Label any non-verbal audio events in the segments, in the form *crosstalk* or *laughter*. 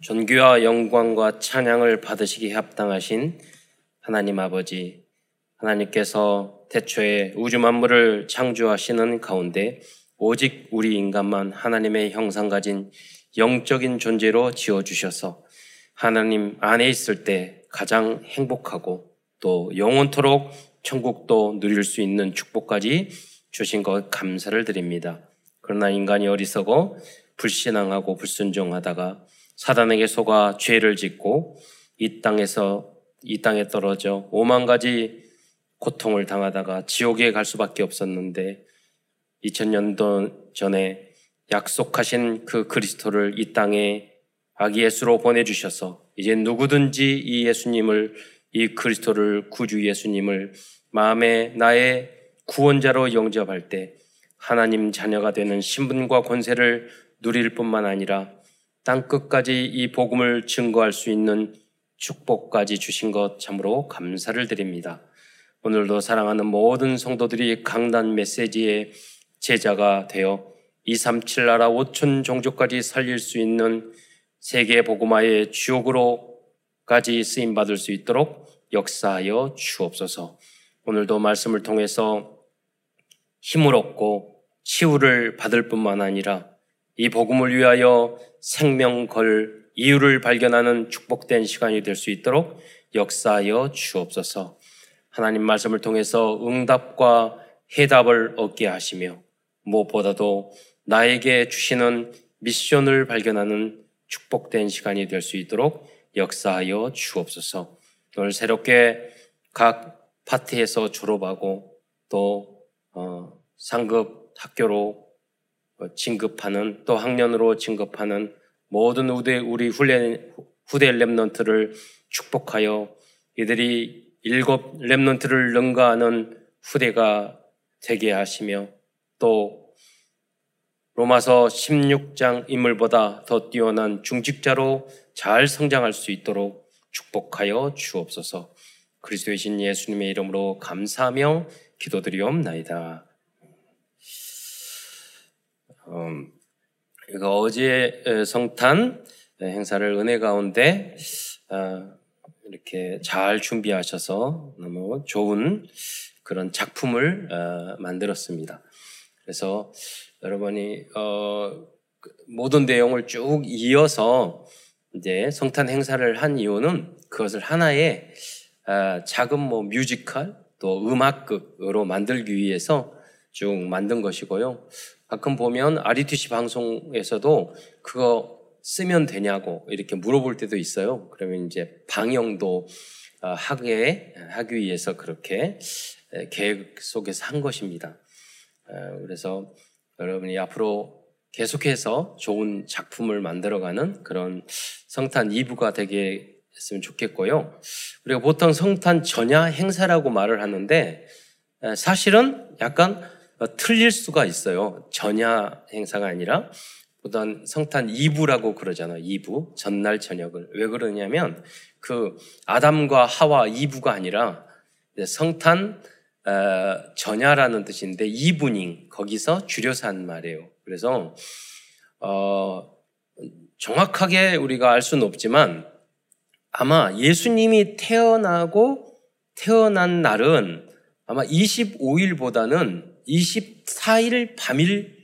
존귀와 영광과 찬양을 받으시기 합당하신 하나님 아버지, 하나님께서 태초에 우주 만물을 창조하시는 가운데 오직 우리 인간만 하나님의 형상 가진 영적인 존재로 지어주셔서 하나님 안에 있을 때 가장 행복하고 또 영원토록 천국도 누릴 수 있는 축복까지 주신 것 감사를 드립니다. 그러나 인간이 어리석어 불신앙하고 불순종하다가 사단에게 속아 죄를 짓고 이 땅에서 이 땅에 떨어져 오만 가지 고통을 당하다가 지옥에 갈 수밖에 없었는데 2000년도 전에 약속하신 그 그리스도를 이 땅에 아기 예수로 보내주셔서 이제 누구든지 이 예수님을 이 그리스도를 구주 예수님을 마음에 나의 구원자로 영접할 때 하나님 자녀가 되는 신분과 권세를 누릴 뿐만 아니라 땅 끝까지 이 복음을 증거할 수 있는 축복까지 주신 것 참으로 감사를 드립니다. 오늘도 사랑하는 모든 성도들이 강단 메시지의 제자가 되어 237 나라 5천 종족까지 살릴 수 있는 세계 복음화의 주역으로까지 쓰임 받을 수 있도록 역사하여 주옵소서. 오늘도 말씀을 통해서 힘을 얻고 치유를 받을 뿐만 아니라 이 복음을 위하여 생명 걸 이유를 발견하는 축복된 시간이 될 수 있도록 역사하여 주옵소서. 하나님 말씀을 통해서 응답과 해답을 얻게 하시며 무엇보다도 나에게 주시는 미션을 발견하는 축복된 시간이 될 수 있도록 역사하여 주옵소서. 오늘 새롭게 각 파트에서 졸업하고 또 어, 상급 학교로 어, 진급하는 또 학년으로 진급하는 모든 후대 우리 후대 후대 랩런트를 축복하여 이들이 일곱 랩런트를 능가하는 후대가 되게 하시며 또 로마서 16장 인물보다 더 뛰어난 중직자로 잘 성장할 수 있도록 축복하여 주옵소서. 그리스도의 신 예수님의 이름으로 감사하며 기도드리옵나이다. 음, 이거 어제 성탄 행사를 은혜 가운데 어, 이렇게 잘 준비하셔서 너무 좋은 그런 작품을 어, 만들었습니다. 그래서 여러분이 어, 그 모든 내용을 쭉 이어서 이제 성탄 행사를 한 이유는 그것을 하나의 작은 뭐 뮤지컬 또 음악극으로 만들기 위해서 쭉 만든 것이고요. 가끔 보면 RUTC 방송에서도 그거 쓰면 되냐고 이렇게 물어볼 때도 있어요. 그러면 이제 방영도 어, 하게 하기 위해서 그렇게 계획 속에서 한 것입니다. 어, 그래서 여러분이 앞으로 계속해서 좋은 작품을 만들어가는 그런 성탄 2부가 되게 했으면 좋겠고요. 우리가 보통 성탄 전야 행사라고 말을 하는데 사실은 약간 어, 틀릴 수가 있어요. 전야 행사가 아니라 보단 성탄 2부라고 그러잖아요. 2부 전날 저녁을 왜 그러냐면 그 아담과 하와 이브가 아니라 성탄 어, 전야라는 뜻인데 evening 거기서 줄여서 한 말이에요. 그래서 어, 정확하게 우리가 알 수는 없지만 아마 예수님이 태어나고 태어난 날은 아마 25일보다는 24일 밤일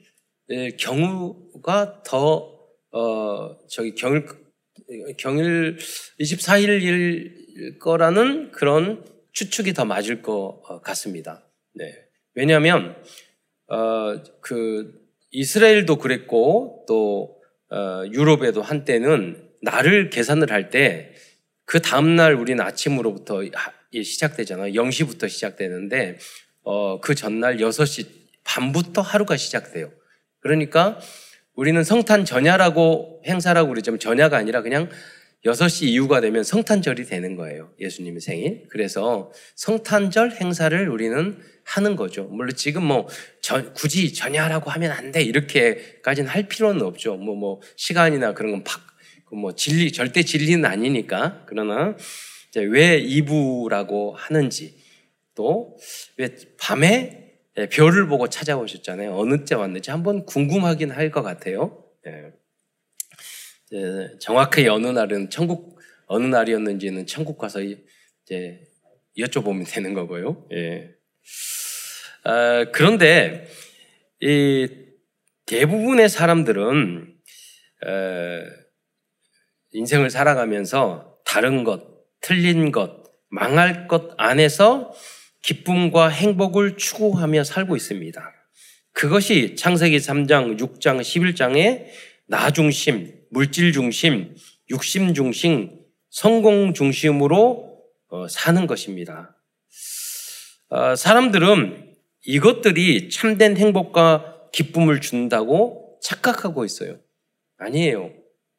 경우가 더, 어, 저기 경일, 경일 24일일 거라는 그런 추측이 더 맞을 것 같습니다. 네. 왜냐하면, 어, 그, 이스라엘도 그랬고, 또, 어, 유럽에도 한때는 날을 계산을 할 때, 그 다음날 우리는 아침으로부터 시작되잖아요. 0시부터 시작되는데, 어, 그 전날 6시 반부터 하루가 시작돼요. 그러니까 우리는 성탄 전야라고 행사라고 그러지만 전야가 아니라 그냥 6시 이후가 되면 성탄절이 되는 거예요. 예수님의 생일. 그래서 성탄절 행사를 우리는 하는 거죠. 물론 지금 뭐 전, 굳이 전야라고 하면 안 돼. 이렇게까지는 할 필요는 없죠. 뭐, 뭐, 시간이나 그런 건 팍, 그뭐 진리, 절대 진리는 아니니까. 그러나 왜 2부라고 하는지 또 왜 밤에 별을 보고 찾아오셨잖아요. 어느 때 왔는지 한번 궁금하긴 할 것 같아요. 예. 정확하게 어느 날은 천국 어느 날이었는지는 천국 가서 이제 여쭤보면 되는 거고요. 예. 아, 그런데 이 대부분의 사람들은 에, 인생을 살아가면서 다른 것, 틀린 것, 망할 것 안에서 기쁨과 행복을 추구하며 살고 있습니다. 그것이 창세기 3장, 6장, 11장의 나 중심, 물질 중심, 육심 중심, 성공 중심으로 어, 사는 것입니다. 어, 사람들은 이것들이 참된 행복과 기쁨을 준다고 착각하고 있어요. 아니에요.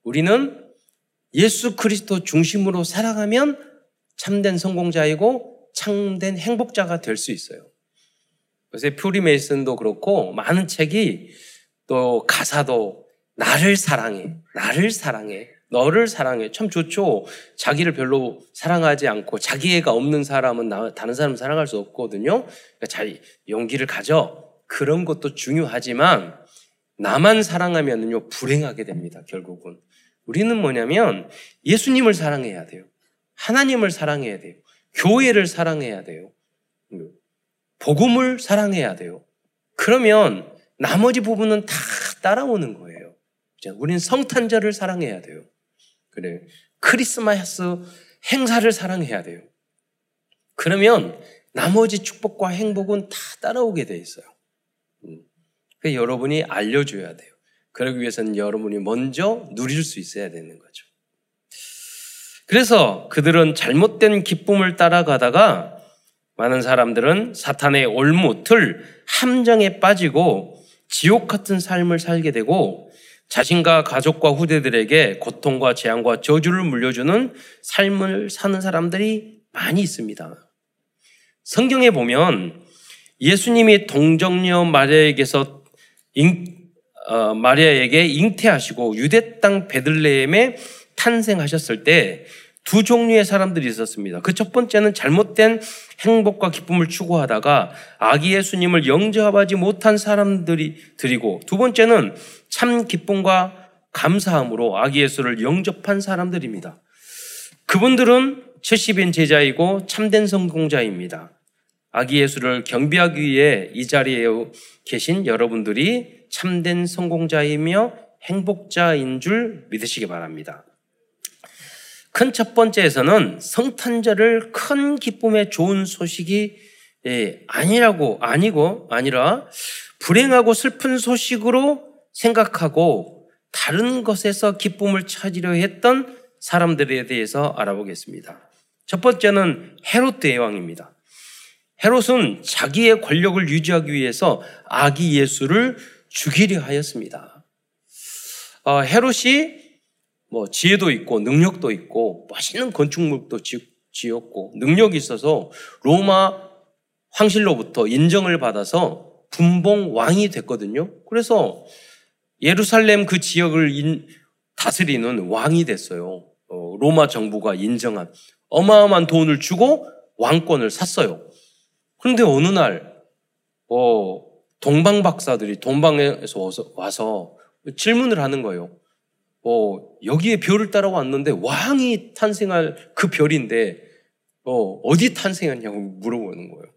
우리는 예수 그리스도 중심으로 살아가면 참된 성공자이고 참된 행복자가 될 수 있어요. 그래서 퓨리 메이슨도 그렇고 많은 책이 또 가사도 나를 사랑해, 나를 사랑해, 너를 사랑해. 참 좋죠. 자기를 별로 사랑하지 않고 자기애가 없는 사람은 나, 다른 사람 사랑할 수 없거든요. 그러니까 잘 용기를 가져. 그런 것도 중요하지만 나만 사랑하면요 불행하게 됩니다. 결국은 우리는 뭐냐면 예수님을 사랑해야 돼요. 하나님을 사랑해야 돼요. 교회를 사랑해야 돼요. 복음을 사랑해야 돼요. 그러면 나머지 부분은 다 따라오는 거예요. 우리는 성탄절을 사랑해야 돼요. 그래. 크리스마스 행사를 사랑해야 돼요. 그러면 나머지 축복과 행복은 다 따라오게 돼 있어요. 음. 그 여러분이 알려줘야 돼요. 그러기 위해서는 여러분이 먼저 누릴 수 있어야 되는 거죠. 그래서 그들은 잘못된 기쁨을 따라가다가 많은 사람들은 사탄의 올무틀 함정에 빠지고 지옥 같은 삶을 살게 되고 자신과 가족과 후대들에게 고통과 재앙과 저주를 물려주는 삶을 사는 사람들이 많이 있습니다. 성경에 보면 예수님이 동정녀 마리아에게서 어, 마리아에게 잉태하시고 유대 땅 베들레헴에 탄생하셨을 때 두 종류의 사람들이 있었습니다. 그 첫 번째는 잘못된 행복과 기쁨을 추구하다가 아기 예수님을 영접하지 못한 사람들이 드리고 두 번째는 참 기쁨과 감사함으로 아기 예수를 영접한 사람들입니다. 그분들은 70인 제자이고 참된 성공자입니다. 아기 예수를 경비하기 위해 이 자리에 계신 여러분들이 참된 성공자이며 행복자인 줄 믿으시기 바랍니다. 큰 첫 번째에서는 성탄절을 큰 기쁨의 좋은 소식이 예, 아니라고 아니고 아니라 불행하고 슬픈 소식으로 생각하고 다른 것에서 기쁨을 찾으려 했던 사람들에 대해서 알아보겠습니다. 첫 번째는 헤롯 대왕입니다. 헤롯은 자기의 권력을 유지하기 위해서 아기 예수를 죽이려 하였습니다. 어, 헤롯이 뭐 지혜도 있고 능력도 있고 멋있는 건축물도 지었고 능력이 있어서 로마 황실로부터 인정을 받아서 분봉 왕이 됐거든요. 그래서 예루살렘 그 지역을 인, 다스리는 왕이 됐어요. 어, 로마 정부가 인정한 어마어마한 돈을 주고 왕권을 샀어요. 그런데 어느 날, 어, 동방 박사들이 동방에서 와서, 와서 질문을 하는 거예요. 어, 여기에 별을 따라 왔는데 왕이 탄생할 그 별인데 어, 어디 탄생했냐고 물어보는 거예요.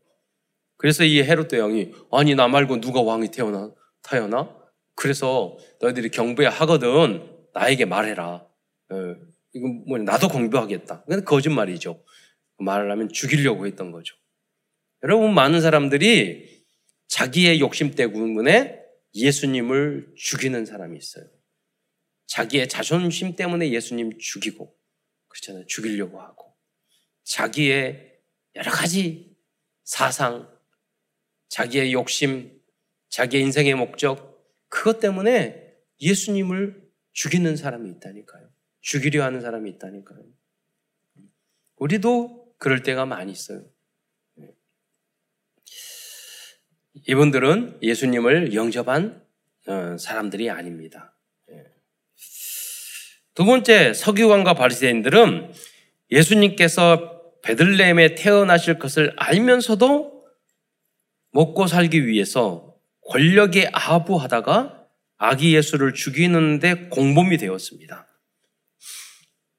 그래서 이 헤롯 대왕이 아니 나 말고 누가 왕이 태어나 타여나? 그래서 너희들이 경배야 하거든 나에게 말해라. 어, 이건 뭐 나도 공부하겠다. 근데 거짓말이죠. 말을 하면 죽이려고 했던 거죠. 여러분 많은 사람들이 자기의 욕심 때문에 예수님을 죽이는 사람이 있어요. 자기의 자존심 때문에 예수님 죽이고, 그렇잖아요. 죽이려고 하고. 자기의 여러 가지 사상, 자기의 욕심, 자기의 인생의 목적, 그것 때문에 예수님을 죽이는 사람이 있다니까요. 죽이려 하는 사람이 있다니까요. 우리도 그럴 때가 많이 있어요. 이분들은 예수님을 영접한 어, 사람들이 아닙니다. 예. 두 번째 서기관과 바리새인들은 예수님께서 베들레헴에 태어나실 것을 알면서도 먹고 살기 위해서 권력에 아부하다가 아기 예수를 죽이는데 공범이 되었습니다.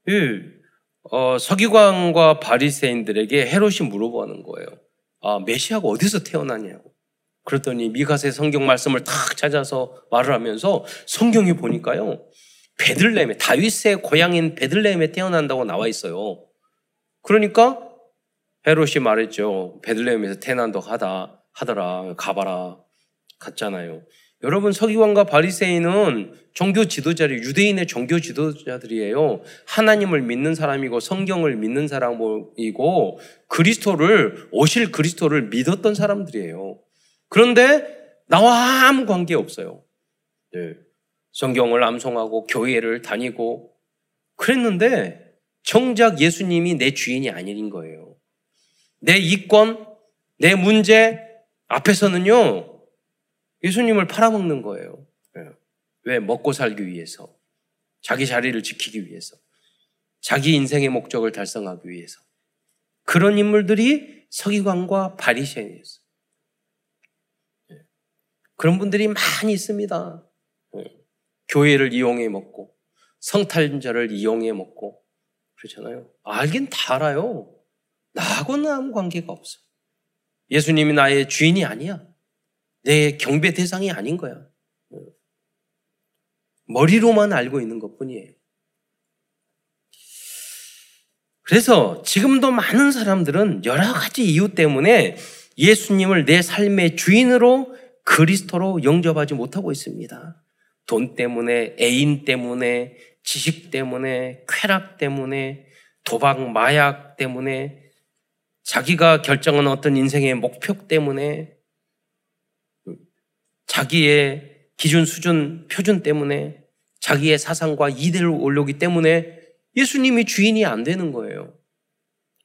그, 어, 서기관과 바리새인들에게 헤롯이 물어보는 거예요. 아, 메시아가 어디서 태어나냐고. 그랬더니 미가세 성경 말씀을 탁 찾아서 말을 하면서 성경에 보니까요. 베들레헴에 다윗의 고향인 베들레헴에 태어난다고 나와 있어요. 그러니까 헤롯이 말했죠. 베들레헴에서 태어난다고 하다 하더라. 가봐라. 갔잖아요. 여러분 서기관과 바리새인은 종교 지도자리 유대인의 종교 지도자들이에요. 하나님을 믿는 사람이고 성경을 믿는 사람이고 그리스도를 오실 그리스도를 믿었던 사람들이에요. 그런데 나와 아무 관계 없어요. 네. 성경을 암송하고 교회를 다니고 그랬는데 정작 예수님이 내 주인이 아닌 거예요. 내 이권, 내 문제 앞에서는요 예수님을 팔아먹는 거예요. 예. 왜? 먹고 살기 위해서. 자기 자리를 지키기 위해서. 자기 인생의 목적을 달성하기 위해서. 그런 인물들이 서기관과 바리새인이었어요. 예. 그런 분들이 많이 있습니다. 예. 교회를 이용해 먹고 성탄절을 이용해 먹고 그렇잖아요. 알긴 다 알아요. 나하고는 아무 관계가 없어. 예수님이 나의 주인이 아니야. 내 경배 대상이 아닌 거야. 머리로만 알고 있는 것 뿐이에요. 그래서 지금도 많은 사람들은 여러 가지 이유 때문에 예수님을 내 삶의 주인으로 그리스도로 영접하지 못하고 있습니다. 돈 때문에, 애인 때문에, 지식 때문에, 쾌락 때문에, 도박, 마약 때문에, 자기가 결정한 어떤 인생의 목표 때문에, 자기의 기준, 수준, 표준 때문에 자기의 사상과 이대로 올려오기 때문에 예수님이 주인이 안 되는 거예요.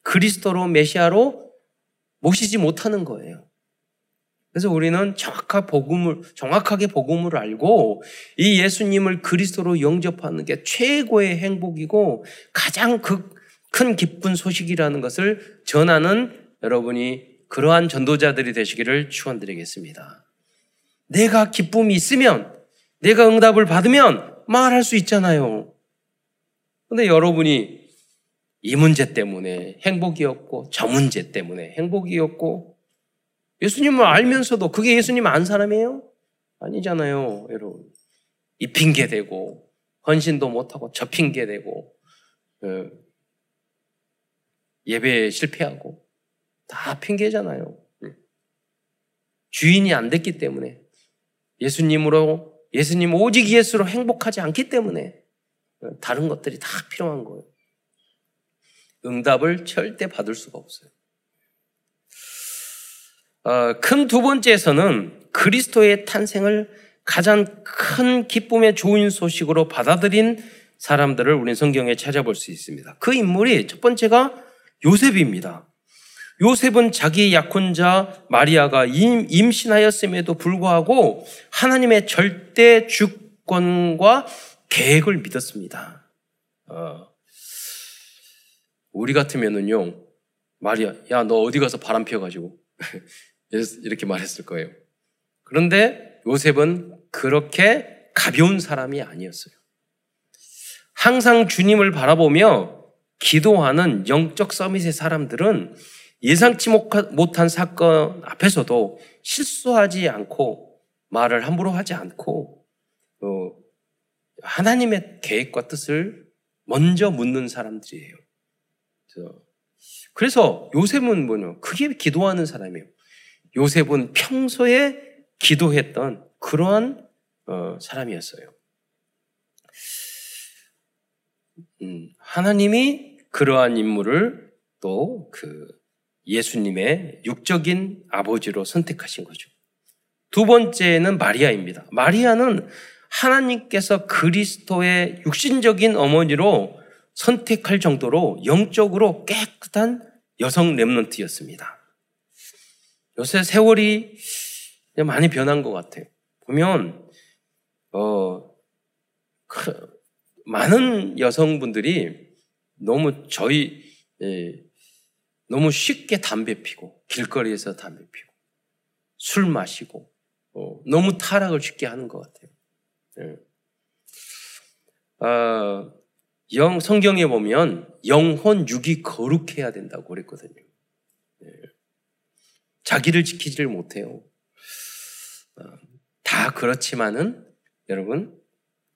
그리스도로 메시아로 모시지 못하는 거예요. 그래서 우리는 정확한 복음을 정확하게 복음을 알고 이 예수님을 그리스도로 영접하는 게 최고의 행복이고 가장 큰 기쁜 소식이라는 것을 전하는 여러분이 그러한 전도자들이 되시기를 축원드리겠습니다. 내가 기쁨이 있으면, 내가 응답을 받으면 말할 수 있잖아요. 근데 여러분이 이 문제 때문에 행복이었고, 저 문제 때문에 행복이었고, 예수님을 알면서도 그게 예수님 안 사람이에요? 아니잖아요, 여러분. 이 핑계 대고, 헌신도 못하고, 저 핑계 대고, 어, 예배에 실패하고, 다 핑계잖아요. 주인이 안 됐기 때문에. 예수님으로, 예수님 오직 예수로 행복하지 않기 때문에 다른 것들이 다 필요한 거예요. 응답을 절대 받을 수가 없어요. 어, 큰두 번째에서는 그리스도의 탄생을 가장 큰 기쁨의 좋은 소식으로 받아들인 사람들을 우리는 성경에 찾아볼 수 있습니다. 그 인물이 첫 번째가 요셉입니다. 요셉은 자기의 약혼자 마리아가 임, 신하였음에도 불구하고 하나님의 절대 주권과 계획을 믿었습니다. 어, 우리 같으면은요, 마리아, 야, 너 어디 가서 바람 피워가지고. *laughs* 이렇게 말했을 거예요. 그런데 요셉은 그렇게 가벼운 사람이 아니었어요. 항상 주님을 바라보며 기도하는 영적 서밋의 사람들은 예상치 못한 사건 앞에서도 실수하지 않고 말을 함부로 하지 않고 어, 하나님의 계획과 뜻을 먼저 묻는 사람들이에요. 그래서 요셉은 뭐냐? 크게 기도하는 사람이에요. 요셉은 평소에 기도했던 그러한 어, 사람이었어요. 음, 하나님이 그러한 인물을 또 그 예수님의 육적인 아버지로 선택하신 거죠. 두 번째는 마리아입니다. 마리아는 하나님께서 그리스도의 육신적인 어머니로 선택할 정도로 영적으로 깨끗한 여성 랩런트였습니다. 요새 세월이 많이 변한 것 같아요. 보면 어, 그, 많은 여성분들이 너무 저희 예, 너무 쉽게 담배 피고 길거리에서 담배 피고 술 마시고 어, 너무 타락을 쉽게 하는 것 같아요. 네. 어, 영 성경에 보면 영혼 육이 거룩해야 된다고 그랬거든요. 예. 자기를 지키지를 못해요. 어, 다 그렇지만은 여러분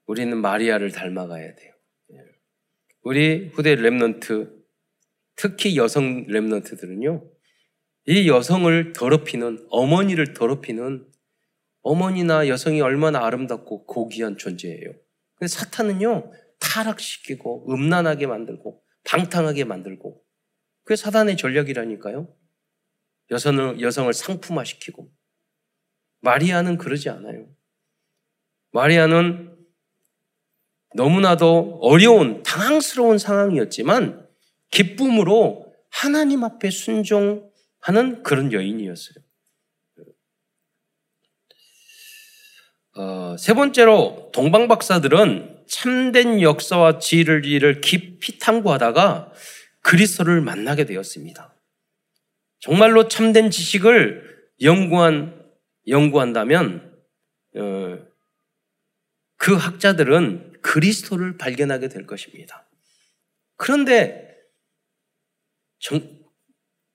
우리는 마리아를 닮아가야 돼요. 예. 우리 후대 랩런트 특히 여성 랩런트들은요. 이 여성을 더럽히는 어머니를 더럽히는 어머니나 여성이 얼마나 아름답고 고귀한 존재예요. 근데 사탄은요 타락시키고 음란하게 만들고 방탕하게 만들고 그게 사단의 전략이라니까요. 여성을 여성을 상품화시키고 마리아는 그러지 않아요. 마리아는 너무나도 어려운 당황스러운 상황이었지만 기쁨으로 하나님 앞에 순종하는 그런 여인이었어요. 어, 세 번째로 동방 박사들은 참된 역사와 진리를 깊이 탐구하다가 그리스도를 만나게 되었습니다. 정말로 참된 지식을 연구한 연구한다면 어, 그 학자들은 그리스도를 발견하게 될 것입니다. 그런데 정,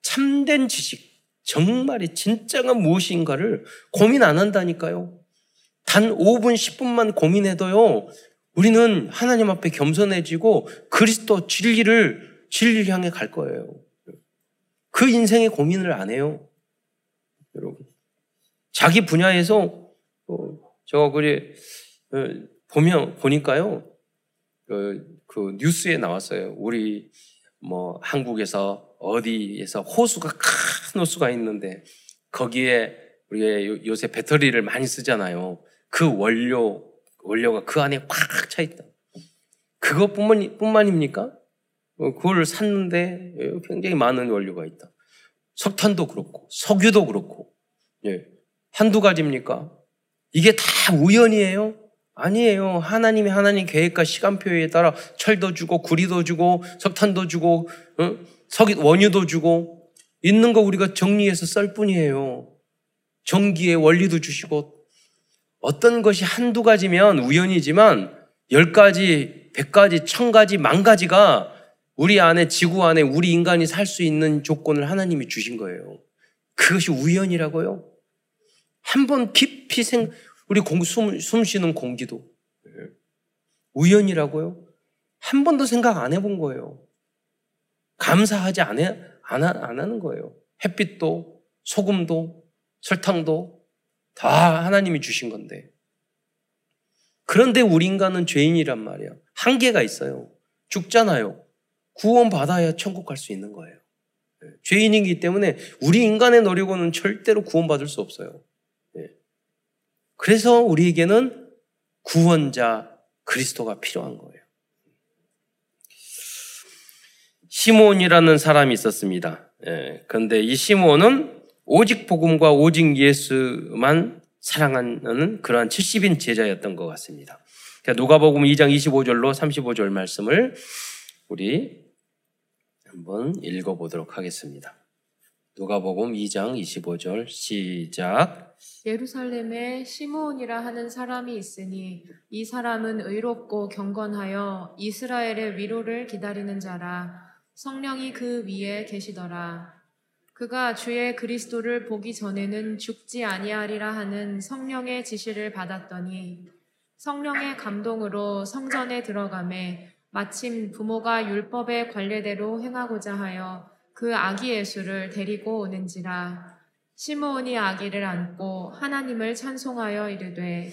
참된 지식, 정말이 진짜가 무엇인가를 고민 안 한다니까요. 단 5분, 10분만 고민해도요, 우리는 하나님 앞에 겸손해지고 그리스도 진리를, 진리를 향해 갈 거예요. 그 인생의 고민을 안 해요. 여러분. 자기 분야에서, 어, 저, 그래, 어, 보면, 보니까요, 그, 그 뉴스에 나왔어요. 우리 뭐 한국에서 어디에서 호수가 큰 호수가 있는데 거기에 우리가 요새 배터리를 많이 쓰잖아요. 그 원료, 원료가 그 안에 꽉 차 있다. 그것뿐만, 뿐만입니까? 어, 그걸 샀는데 굉장히 많은 원료가 있다. 석탄도 그렇고, 석유도 그렇고, 예. 한두 가지입니까? 이게 다 우연이에요? 아니에요. 하나님이 하나님 계획과 시간표에 따라 철도 주고, 구리도 주고, 석탄도 주고, 어? 석유, 원유도 주고, 있는 거 우리가 정리해서 썰 뿐이에요. 전기의 원리도 주시고, 어떤 것이 한두 가지면 우연이지만 열 가지, 백 가지, 천 가지, 만 가지가 우리 안에 지구 안에 우리 인간이 살 수 있는 조건을 하나님이 주신 거예요. 그것이 우연이라고요? 한번 깊이 생 우리 공, 숨, 숨 쉬는 공기도 우연이라고요? 한 번도 생각 안 해본 거예요. 감사하지 안, 해, 안, 안 하는 거예요. 햇빛도, 소금도, 설탕도, 다 하나님이 주신 건데. 그런데 우리 인간은 죄인이란 말이야. 한계가 있어요. 죽잖아요. 구원받아야 천국 갈 수 있는 거예요. 네. 죄인이기 때문에 우리 인간의 노력으로는 절대로 구원받을 수 없어요. 네. 그래서 우리에게는 구원자 그리스도가 필요한 거예요. 시몬이라는 사람이 있었습니다. 예, 그런데 이 시몬은 오직 복음과 오직 예수만 사랑하는 그러한 70인 제자였던 것 같습니다. 누가복음 2장 25절로 35절 말씀을 우리 한번 읽어보도록 하겠습니다. 누가복음 2장 25절 시작. 예루살렘에 시므온이라 하는 사람이 있으니 이 사람은 의롭고 경건하여 이스라엘의 위로를 기다리는 자라 성령이 그 위에 계시더라. 그가 주의 그리스도를 보기 전에는 죽지 아니하리라 하는 성령의 지시를 받았더니 성령의 감동으로 성전에 들어가매 마침 부모가 율법의 관례대로 행하고자 하여 그 아기 예수를 데리고 오는지라 시므온이 아기를 안고 하나님을 찬송하여 이르되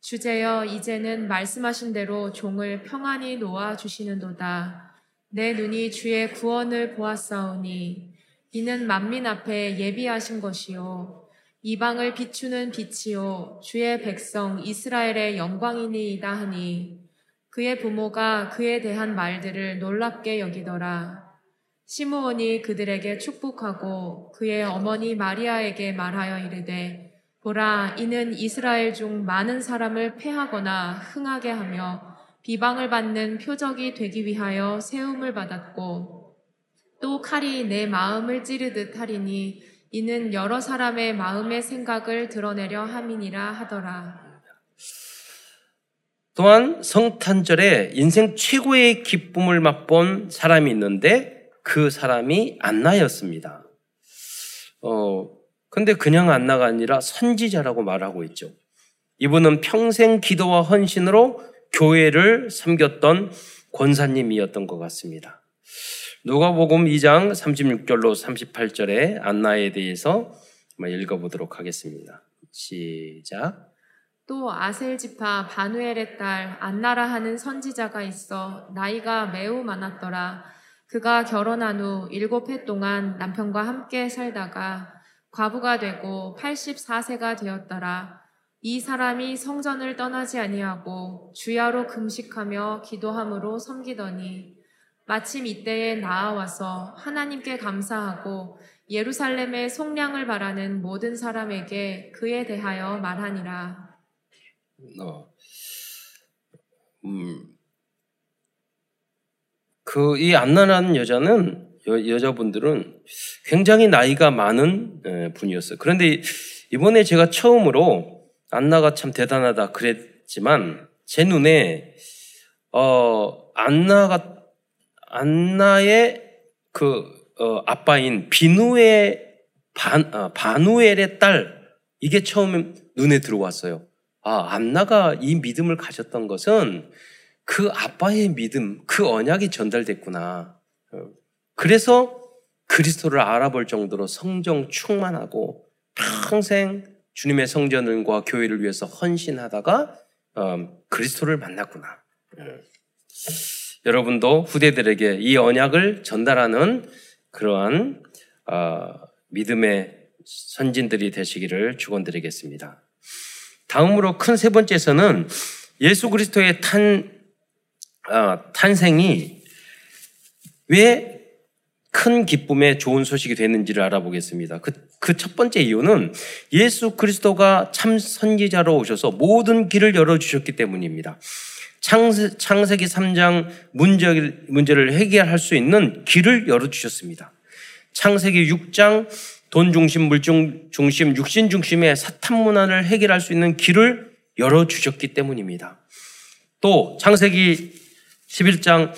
주제여 이제는 말씀하신 대로 종을 평안히 놓아 주시는도다 내 눈이 주의 구원을 보았사오니 이는 만민 앞에 예비하신 것이요. 이방을 비추는 빛이요. 주의 백성 이스라엘의 영광이니이다 하니 그의 부모가 그에 대한 말들을 놀랍게 여기더라. 시므온이 그들에게 축복하고 그의 어머니 마리아에게 말하여 이르되 보라 이는 이스라엘 중 많은 사람을 패하거나 흥하게 하며 비방을 받는 표적이 되기 위하여 세움을 받았고 또 칼이 내 마음을 찌르듯 하리니 이는 여러 사람의 마음의 생각을 드러내려 함이니라 하더라. 또한 성탄절에 인생 최고의 기쁨을 맛본 사람이 있는데 그 사람이 안나였습니다. 어, 근데 그냥 안나가 아니라 선지자라고 말하고 있죠. 이분은 평생 기도와 헌신으로 교회를 섬겼던 권사님이었던 것 같습니다. 누가복음 2장 36절로 38절에 안나에 대해서 읽어보도록 하겠습니다. 시작. 또 아셀 지파 바누엘의 딸 안나라 하는 선지자가 있어 나이가 매우 많았더라. 그가 결혼한 후 일곱 해 동안 남편과 함께 살다가 과부가 되고 84세가 되었더라. 이 사람이 성전을 떠나지 아니하고 주야로 금식하며 기도함으로 섬기더니 마침 이때에 나아와서 하나님께 감사하고 예루살렘의 속량을 바라는 모든 사람에게 그에 대하여 말하니라. 어, 음, 그 이 안나라는 여자는 여, 자분들은 굉장히 나이가 많은 분이었어요. 그런데 이번에 제가 처음으로 안나가 참 대단하다 그랬지만 제 눈에 어 안나가 안나의 그 어, 아빠인 비누의 반, 아, 바누엘의 딸 이게 처음 눈에 들어왔어요. 아 안나가 이 믿음을 가졌던 것은 그 아빠의 믿음, 그 언약이 전달됐구나. 어, 그래서 그리스도를 알아볼 정도로 성정 충만하고 평생 주님의 성전과 교회를 위해서 헌신하다가 어, 그리스도를 만났구나. 어. 여러분도 후대들에게 이 언약을 전달하는 그러한 어, 믿음의 선진들이 되시기를 축원드리겠습니다. 다음으로 큰 세 번째에서는 예수 그리스도의 탄 어, 탄생이 왜 큰 기쁨의 좋은 소식이 되는지를 알아보겠습니다. 그, 그 첫 번째 이유는 예수 그리스도가 참 선지자로 오셔서 모든 길을 열어주셨기 때문입니다. 창세, 창세기 3장 문제, 문제를 해결할 수 있는 길을 열어주셨습니다. 창세기 6장 돈 중심, 물중 중심, 육신 중심의 사탄 문화를 해결할 수 있는 길을 열어 주셨기 때문입니다. 또 창세기 11장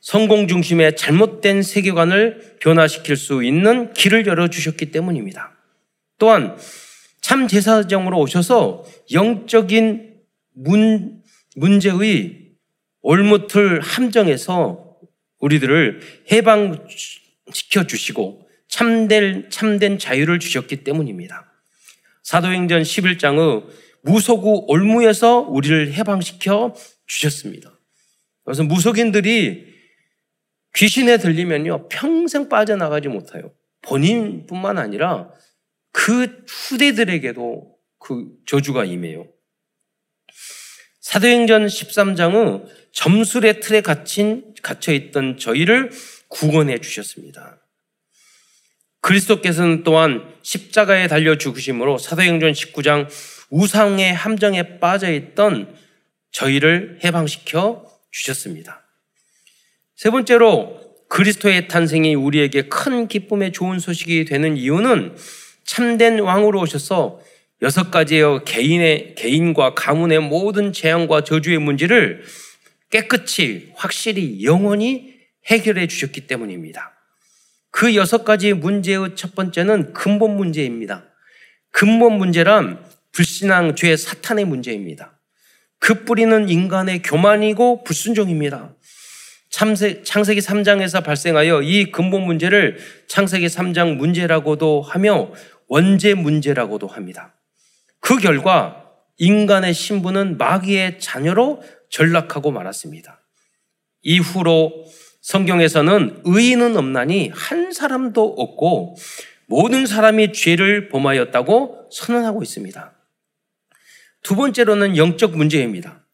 성공 중심의 잘못된 세계관을 변화시킬 수 있는 길을 열어 주셨기 때문입니다. 또한 참 제사장으로 오셔서 영적인 문, 문제의 올무틀 함정에서 우리들을 해방시켜 주시고 참된, 참된 자유를 주셨기 때문입니다. 사도행전 11장의 무소구 올무에서 우리를 해방시켜 주셨습니다. 그래서 무속인들이 귀신에 들리면요, 평생 빠져나가지 못해요. 본인뿐만 아니라 그 후대들에게도 그 저주가 임해요. 사도행전 13장은 점술의 틀에 갇힌, 갇혀있던 저희를 구원해 주셨습니다. 그리스도께서는 또한 십자가에 달려 죽으심으로 사도행전 19장 우상의 함정에 빠져 있던 저희를 해방시켜 주셨습니다. 세 번째로 그리스도의 탄생이 우리에게 큰 기쁨의 좋은 소식이 되는 이유는 참된 왕으로 오셔서 여섯 가지의 개인의, 개인과 가문의 모든 재앙과 저주의 문제를 깨끗이, 확실히, 영원히 해결해 주셨기 때문입니다. 그 여섯 가지 문제의 첫 번째는 근본 문제입니다. 근본 문제란 불신앙, 죄, 사탄의 문제입니다. 그 뿌리는 인간의 교만이고 불순종입니다. 참세, 창세기 3장에서 발생하여 이 근본 문제를 창세기 3장 문제라고도 하며 원죄 문제라고도 합니다. 그 결과 인간의 신분은 마귀의 자녀로 전락하고 말았습니다. 이후로 성경에서는 의인은 없나니 한 사람도 없고 모든 사람이 죄를 범하였다고 선언하고 있습니다. 두 번째로는 영적 문제입니다.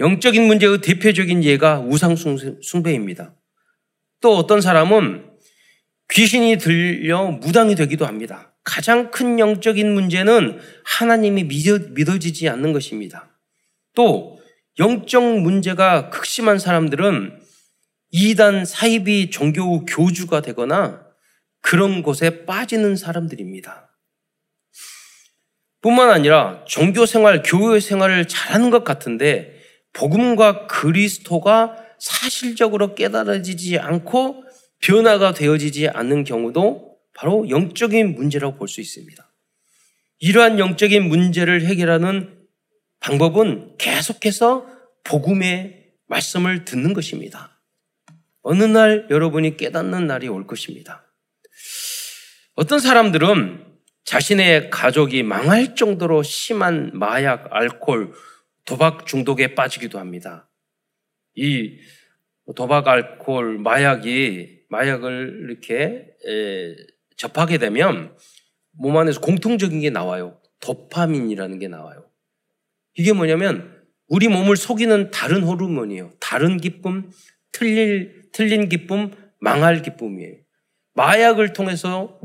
영적인 문제의 대표적인 예가 우상숭배입니다. 또 어떤 사람은 귀신이 들려 무당이 되기도 합니다. 가장 큰 영적인 문제는 하나님이 믿어, 지지 않는 것입니다. 또 영적 문제가 극심한 사람들은 이단 사이비 종교 교주가 되거나 그런 곳에 빠지는 사람들입니다. 뿐만 아니라 종교 생활, 교회 생활을 잘하는 것 같은데 복음과 그리스도가 사실적으로 깨달아지지 않고 변화가 되어지지 않는 경우도 바로 영적인 문제라고 볼 수 있습니다. 이러한 영적인 문제를 해결하는 방법은 계속해서 복음의 말씀을 듣는 것입니다. 어느 날 여러분이 깨닫는 날이 올 것입니다. 어떤 사람들은 자신의 가족이 망할 정도로 심한 마약, 알코올, 도박 중독에 빠지기도 합니다. 이 도박, 알코올, 마약이 마약을 이렇게 에, 접하게 되면 몸 안에서 공통적인 게 나와요. 도파민이라는 게 나와요. 이게 뭐냐면 우리 몸을 속이는 다른 호르몬이에요. 다른 기쁨, 틀릴, 틀린 기쁨, 망할 기쁨이에요. 마약을 통해서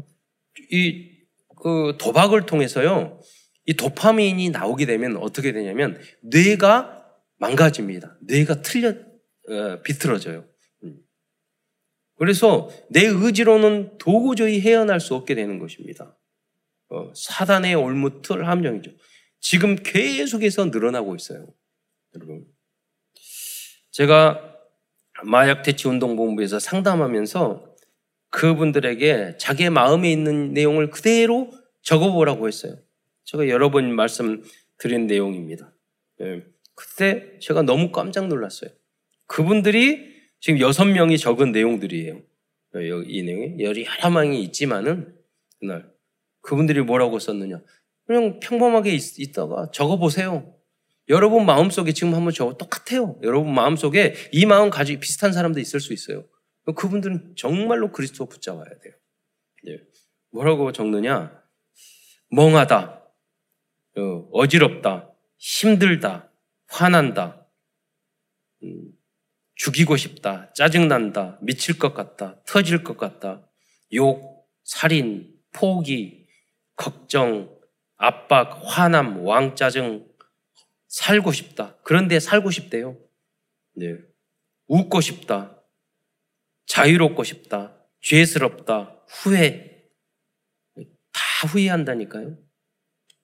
이 그 도박을 통해서요. 이 도파민이 나오게 되면 어떻게 되냐면 뇌가 망가집니다. 뇌가 틀려 어, 비틀어져요. 음. 그래서 내 의지로는 도저히 헤어날 수 없게 되는 것입니다. 어, 사단의 올무틀 함정이죠. 지금 계속해서 늘어나고 있어요. 여러분. 제가 마약 퇴치 운동 본부에서 상담하면서 그분들에게 자기의 마음에 있는 내용을 그대로 적어보라고 했어요. 제가 여러 번 말씀드린 내용입니다. 예. 그때 제가 너무 깜짝 놀랐어요. 그분들이 지금 여섯 명이 적은 내용들이에요. 이 내용에 여러 명이 있지만은 그날 그분들이 뭐라고 썼느냐? 그냥 평범하게 있, 다가 적어보세요. 여러분 마음속에 지금 한번 적어 똑같아요. 여러분 마음속에 이 마음 가지고 비슷한 사람도 있을 수 있어요. 그분들은 정말로 그리스도 붙잡아야 돼요. 예. 뭐라고 적느냐? 멍하다, 어, 어지럽다, 힘들다, 화난다, 음, 죽이고 싶다, 짜증난다, 미칠 것 같다, 터질 것 같다, 욕, 살인, 포기, 걱정, 압박, 화남, 왕짜증, 살고 싶다. 그런데 살고 싶대요. 네. 웃고 싶다. 자유롭고 싶다. 죄스럽다. 후회. 다 후회한다니까요.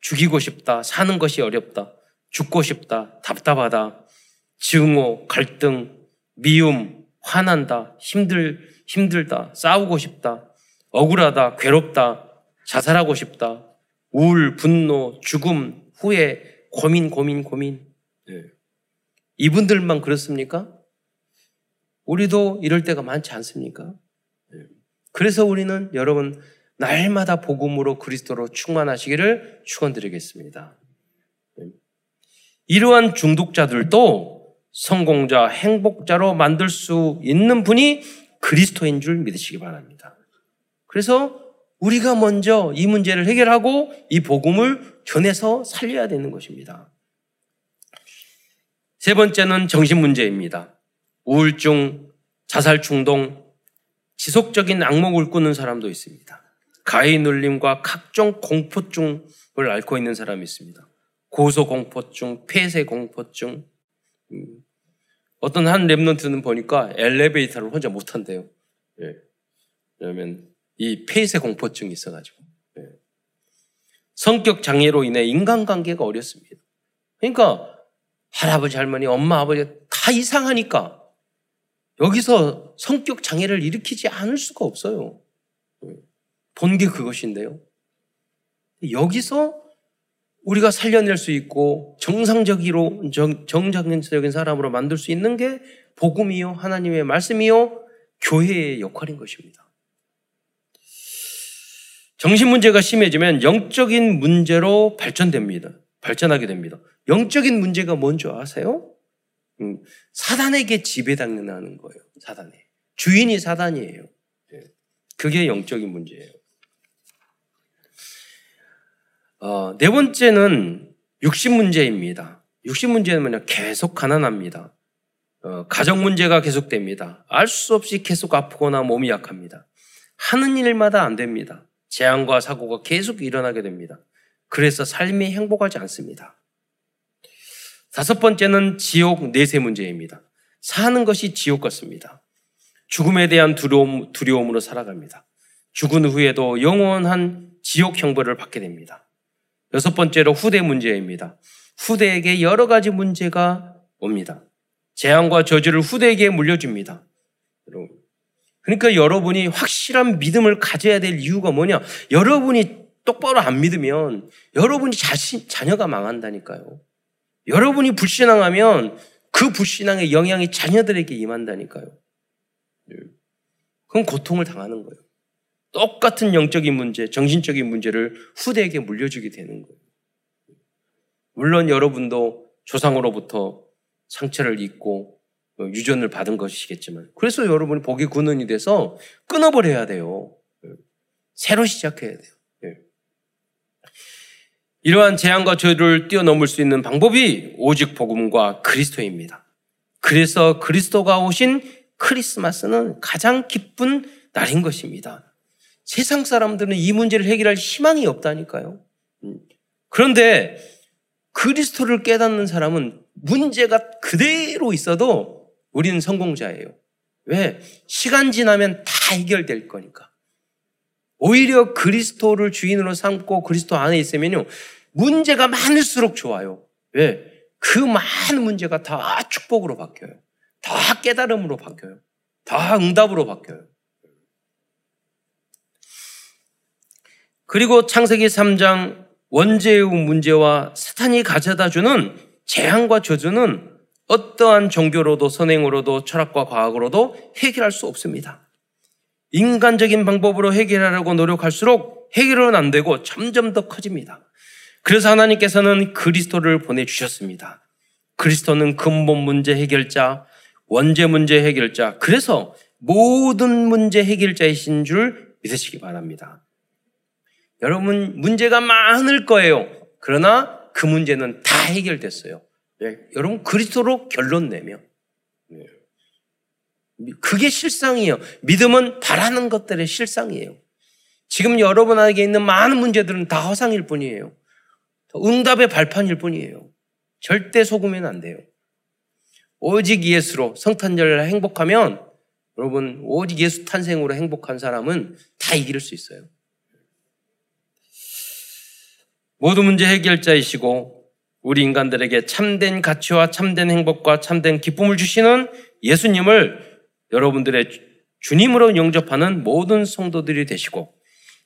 죽이고 싶다. 사는 것이 어렵다. 죽고 싶다. 답답하다. 증오, 갈등, 미움, 화난다. 힘들, 힘들다. 싸우고 싶다. 억울하다. 괴롭다. 자살하고 싶다. 우울, 분노, 죽음, 후회, 고민, 고민, 고민. 네. 이분들만 그렇습니까? 우리도 이럴 때가 많지 않습니까? 네. 그래서 우리는 여러분 날마다 복음으로 그리스도로 충만하시기를 축원드리겠습니다. 네. 이러한 중독자들도 성공자, 행복자로 만들 수 있는 분이 그리스도인 줄 믿으시기 바랍니다. 그래서 우리가 먼저 이 문제를 해결하고 이 복음을 전해서 살려야 되는 것입니다. 세 번째는 정신 문제입니다. 우울증, 자살 충동, 지속적인 악몽을 꾸는 사람도 있습니다. 가위 눌림과 각종 공포증을 앓고 있는 사람이 있습니다. 고소공포증, 폐쇄공포증. 음. 어떤 한 랩런트는 보니까 엘리베이터를 혼자 못 한대요. 예. 왜냐면 이 폐쇄 공포증이 있어가지고. 예. 성격 장애로 인해 인간관계가 어렵습니다. 그러니까 할아버지, 할머니, 엄마, 아버지 다 이상하니까 여기서 성격 장애를 일으키지 않을 수가 없어요. 본 게 그것인데요. 여기서 우리가 살려낼 수 있고 정상적으로 정상적인 사람으로 만들 수 있는 게 복음이요 하나님의 말씀이요 교회의 역할인 것입니다. 정신 문제가 심해지면 영적인 문제로 발전됩니다. 발전하게 됩니다. 영적인 문제가 뭔지 아세요? 음, 사단에게 지배당하는 거예요. 사단에. 주인이 사단이에요. 예. 그게 영적인 문제예요. 어, 네 번째는 육신 문제입니다. 육신 문제는 뭐냐? 계속 가난합니다. 어, 가정 문제가 계속됩니다. 알 수 없이 계속 아프거나 몸이 약합니다. 하는 일마다 안 됩니다. 재앙과 사고가 계속 일어나게 됩니다. 그래서 삶이 행복하지 않습니다. 다섯 번째는 지옥 내세 문제입니다. 사는 것이 지옥 같습니다. 죽음에 대한 두려움, 두려움으로 살아갑니다. 죽은 후에도 영원한 지옥 형벌을 받게 됩니다. 여섯 번째로 후대 문제입니다. 후대에게 여러 가지 문제가 옵니다. 재앙과 저주를 후대에게 물려줍니다. 그러니까 여러분이 확실한 믿음을 가져야 될 이유가 뭐냐? 여러분이 똑바로 안 믿으면 여러분이 자신, 자녀가 망한다니까요. 여러분이 불신앙하면 그 불신앙의 영향이 자녀들에게 임한다니까요. 예. 그건 고통을 당하는 거예요. 똑같은 영적인 문제, 정신적인 문제를 후대에게 물려주게 되는 거예요. 물론 여러분도 조상으로부터 상처를 입고 유전을 받은 것이겠지만, 그래서 여러분이 복의 군원이 돼서 끊어버려야 돼요. 예. 새로 시작해야 돼요. 예. 이러한 재앙과 저주를 뛰어넘을 수 있는 방법이 오직 복음과 그리스도입니다. 그래서 그리스도가 오신 크리스마스는 가장 기쁜 날인 것입니다. 세상 사람들은 이 문제를 해결할 희망이 없다니까요. 음. 그런데 그리스도를 깨닫는 사람은 문제가 그대로 있어도 우리는 성공자예요. 왜? 시간 지나면 다 해결될 거니까. 오히려 그리스도를 주인으로 삼고 그리스도 안에 있으면요. 문제가 많을수록 좋아요. 왜? 그 많은 문제가 다 축복으로 바뀌어요. 다 깨달음으로 바뀌어요. 다 응답으로 바뀌어요. 그리고 창세기 3장 원죄의 문제와 사탄이 가져다 주는 재앙과 저주는 어떠한 종교로도 선행으로도 철학과 과학으로도 해결할 수 없습니다. 인간적인 방법으로 해결하려고 노력할수록 해결은 안 되고 점점 더 커집니다. 그래서 하나님께서는 그리스도를 보내주셨습니다. 그리스도는 근본 문제 해결자, 원죄 문제 해결자, 그래서 모든 문제 해결자이신 줄 믿으시기 바랍니다. 여러분, 문제가 많을 거예요. 그러나 그 문제는 다 해결됐어요. 네, 여러분, 그리스도로 결론 내며. 네. 그게 실상이에요. 믿음은 바라는 것들의 실상이에요. 지금 여러분에게 있는 많은 문제들은 다 허상일 뿐이에요. 응답의 발판일 뿐이에요. 절대 속으면 안 돼요. 오직 예수로 성탄절 행복하면 여러분 오직 예수 탄생으로 행복한 사람은 다 이길 수 있어요. 모든 문제 해결자이시고 우리 인간들에게 참된 가치와 참된 행복과 참된 기쁨을 주시는 예수님을 여러분들의 주님으로 영접하는 모든 성도들이 되시고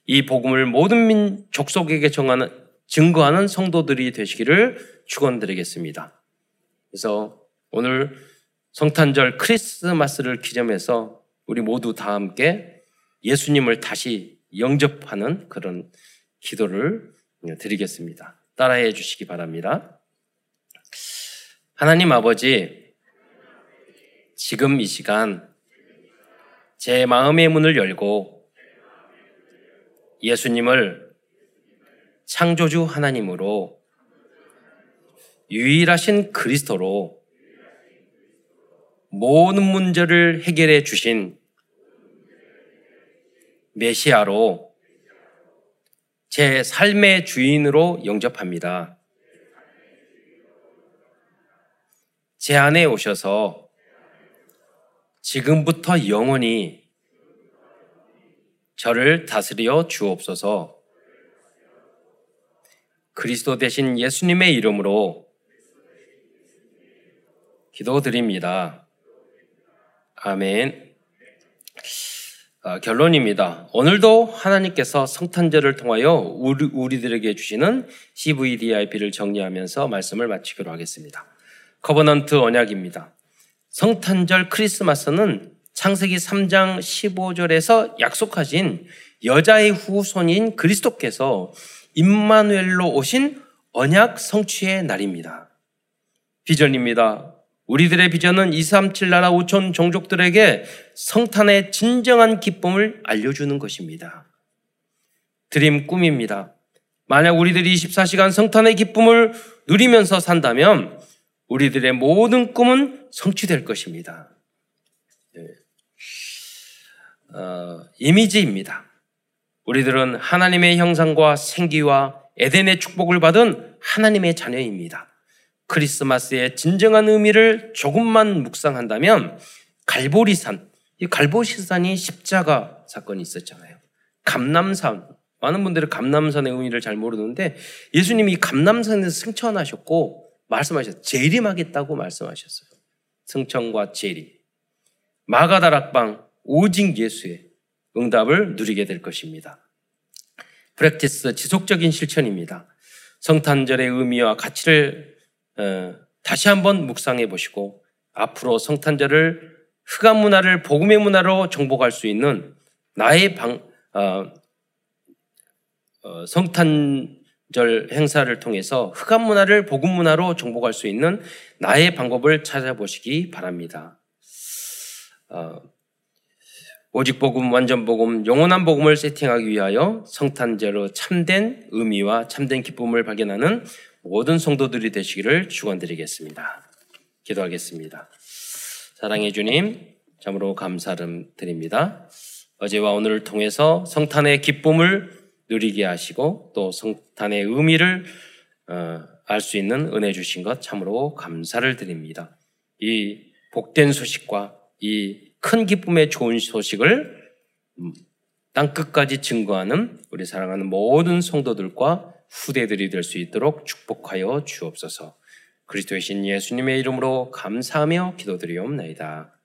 이 복음을 모든 민 족 속에게 정하는 증거하는 성도들이 되시기를 축원드리겠습니다. 그래서 오늘 성탄절 크리스마스를 기점해서 우리 모두 다 함께 예수님을 다시 영접하는 그런 기도를 드리겠습니다. 따라해 주시기 바랍니다. 하나님 아버지, 지금 이 시간 제 마음의 문을 열고 예수님을 창조주 하나님으로 유일하신 그리스도로 모든 문제를 해결해 주신 메시아로 제 삶의 주인으로 영접합니다. 제 안에 오셔서 지금부터 영원히 저를 다스려 주옵소서. 그리스도 대신 예수님의 이름으로 기도드립니다. 아멘. 아, 결론입니다. 오늘도 하나님께서 성탄절을 통하여 우리, 우리들에게 주시는 CVDIP를 정리하면서 말씀을 마치기로 하겠습니다. Covenant 언약입니다. 성탄절 크리스마스는 창세기 3장 15절에서 약속하신 여자의 후손인 그리스도께서 임마누엘로 오신 언약 성취의 날입니다. 비전입니다. 우리들의 비전은 237 나라 5천 종족들에게 성탄의 진정한 기쁨을 알려주는 것입니다. 드림 꿈입니다. 만약 우리들이 24시간 성탄의 기쁨을 누리면서 산다면 우리들의 모든 꿈은 성취될 것입니다. 네. 어, 이미지입니다. 우리들은 하나님의 형상과 생기와 에덴의 축복을 받은 하나님의 자녀입니다. 크리스마스의 진정한 의미를 조금만 묵상한다면 갈보리산, 이 갈보리산이 십자가 사건이 있었잖아요. 감남산, 많은 분들이 감남산의 의미를 잘 모르는데 예수님이 감남산에서 승천하셨고 말씀하셨어요. 재림하겠다고 말씀하셨어요. 승천과 재림. 마가다락방 오직 예수의 응답을 누리게 될 것입니다. 프랙티스 지속적인 실천입니다. 성탄절의 의미와 가치를 어, 다시 한번 묵상해 보시고 앞으로 성탄절을 흑암 문화를 복음의 문화로 정복할 수 있는 나의 방, 어, 어, 성탄절 행사를 통해서 흑암 문화를 복음 문화로 정복할 수 있는 나의 방법을 찾아보시기 바랍니다. 어, 오직 복음, 완전 복음, 영원한 복음을 세팅하기 위하여 성탄절의 참된 의미와 참된 기쁨을 발견하는 모든 성도들이 되시기를 축원드리겠습니다. 기도하겠습니다. 사랑해 주님, 참으로 감사를 드립니다. 어제와 오늘을 통해서 성탄의 기쁨을 누리게 하시고 또 성탄의 의미를 어, 알수 있는 은혜 주신 것 참으로 감사를 드립니다. 이 복된 소식과 이 큰 기쁨의 좋은 소식을 음, 땅 끝까지 증거하는 우리 사랑하는 모든 성도들과 후대들이 될 수 있도록 축복하여 주옵소서. 그리스도의 신 예수님의 이름으로 감사하며 기도드리옵나이다.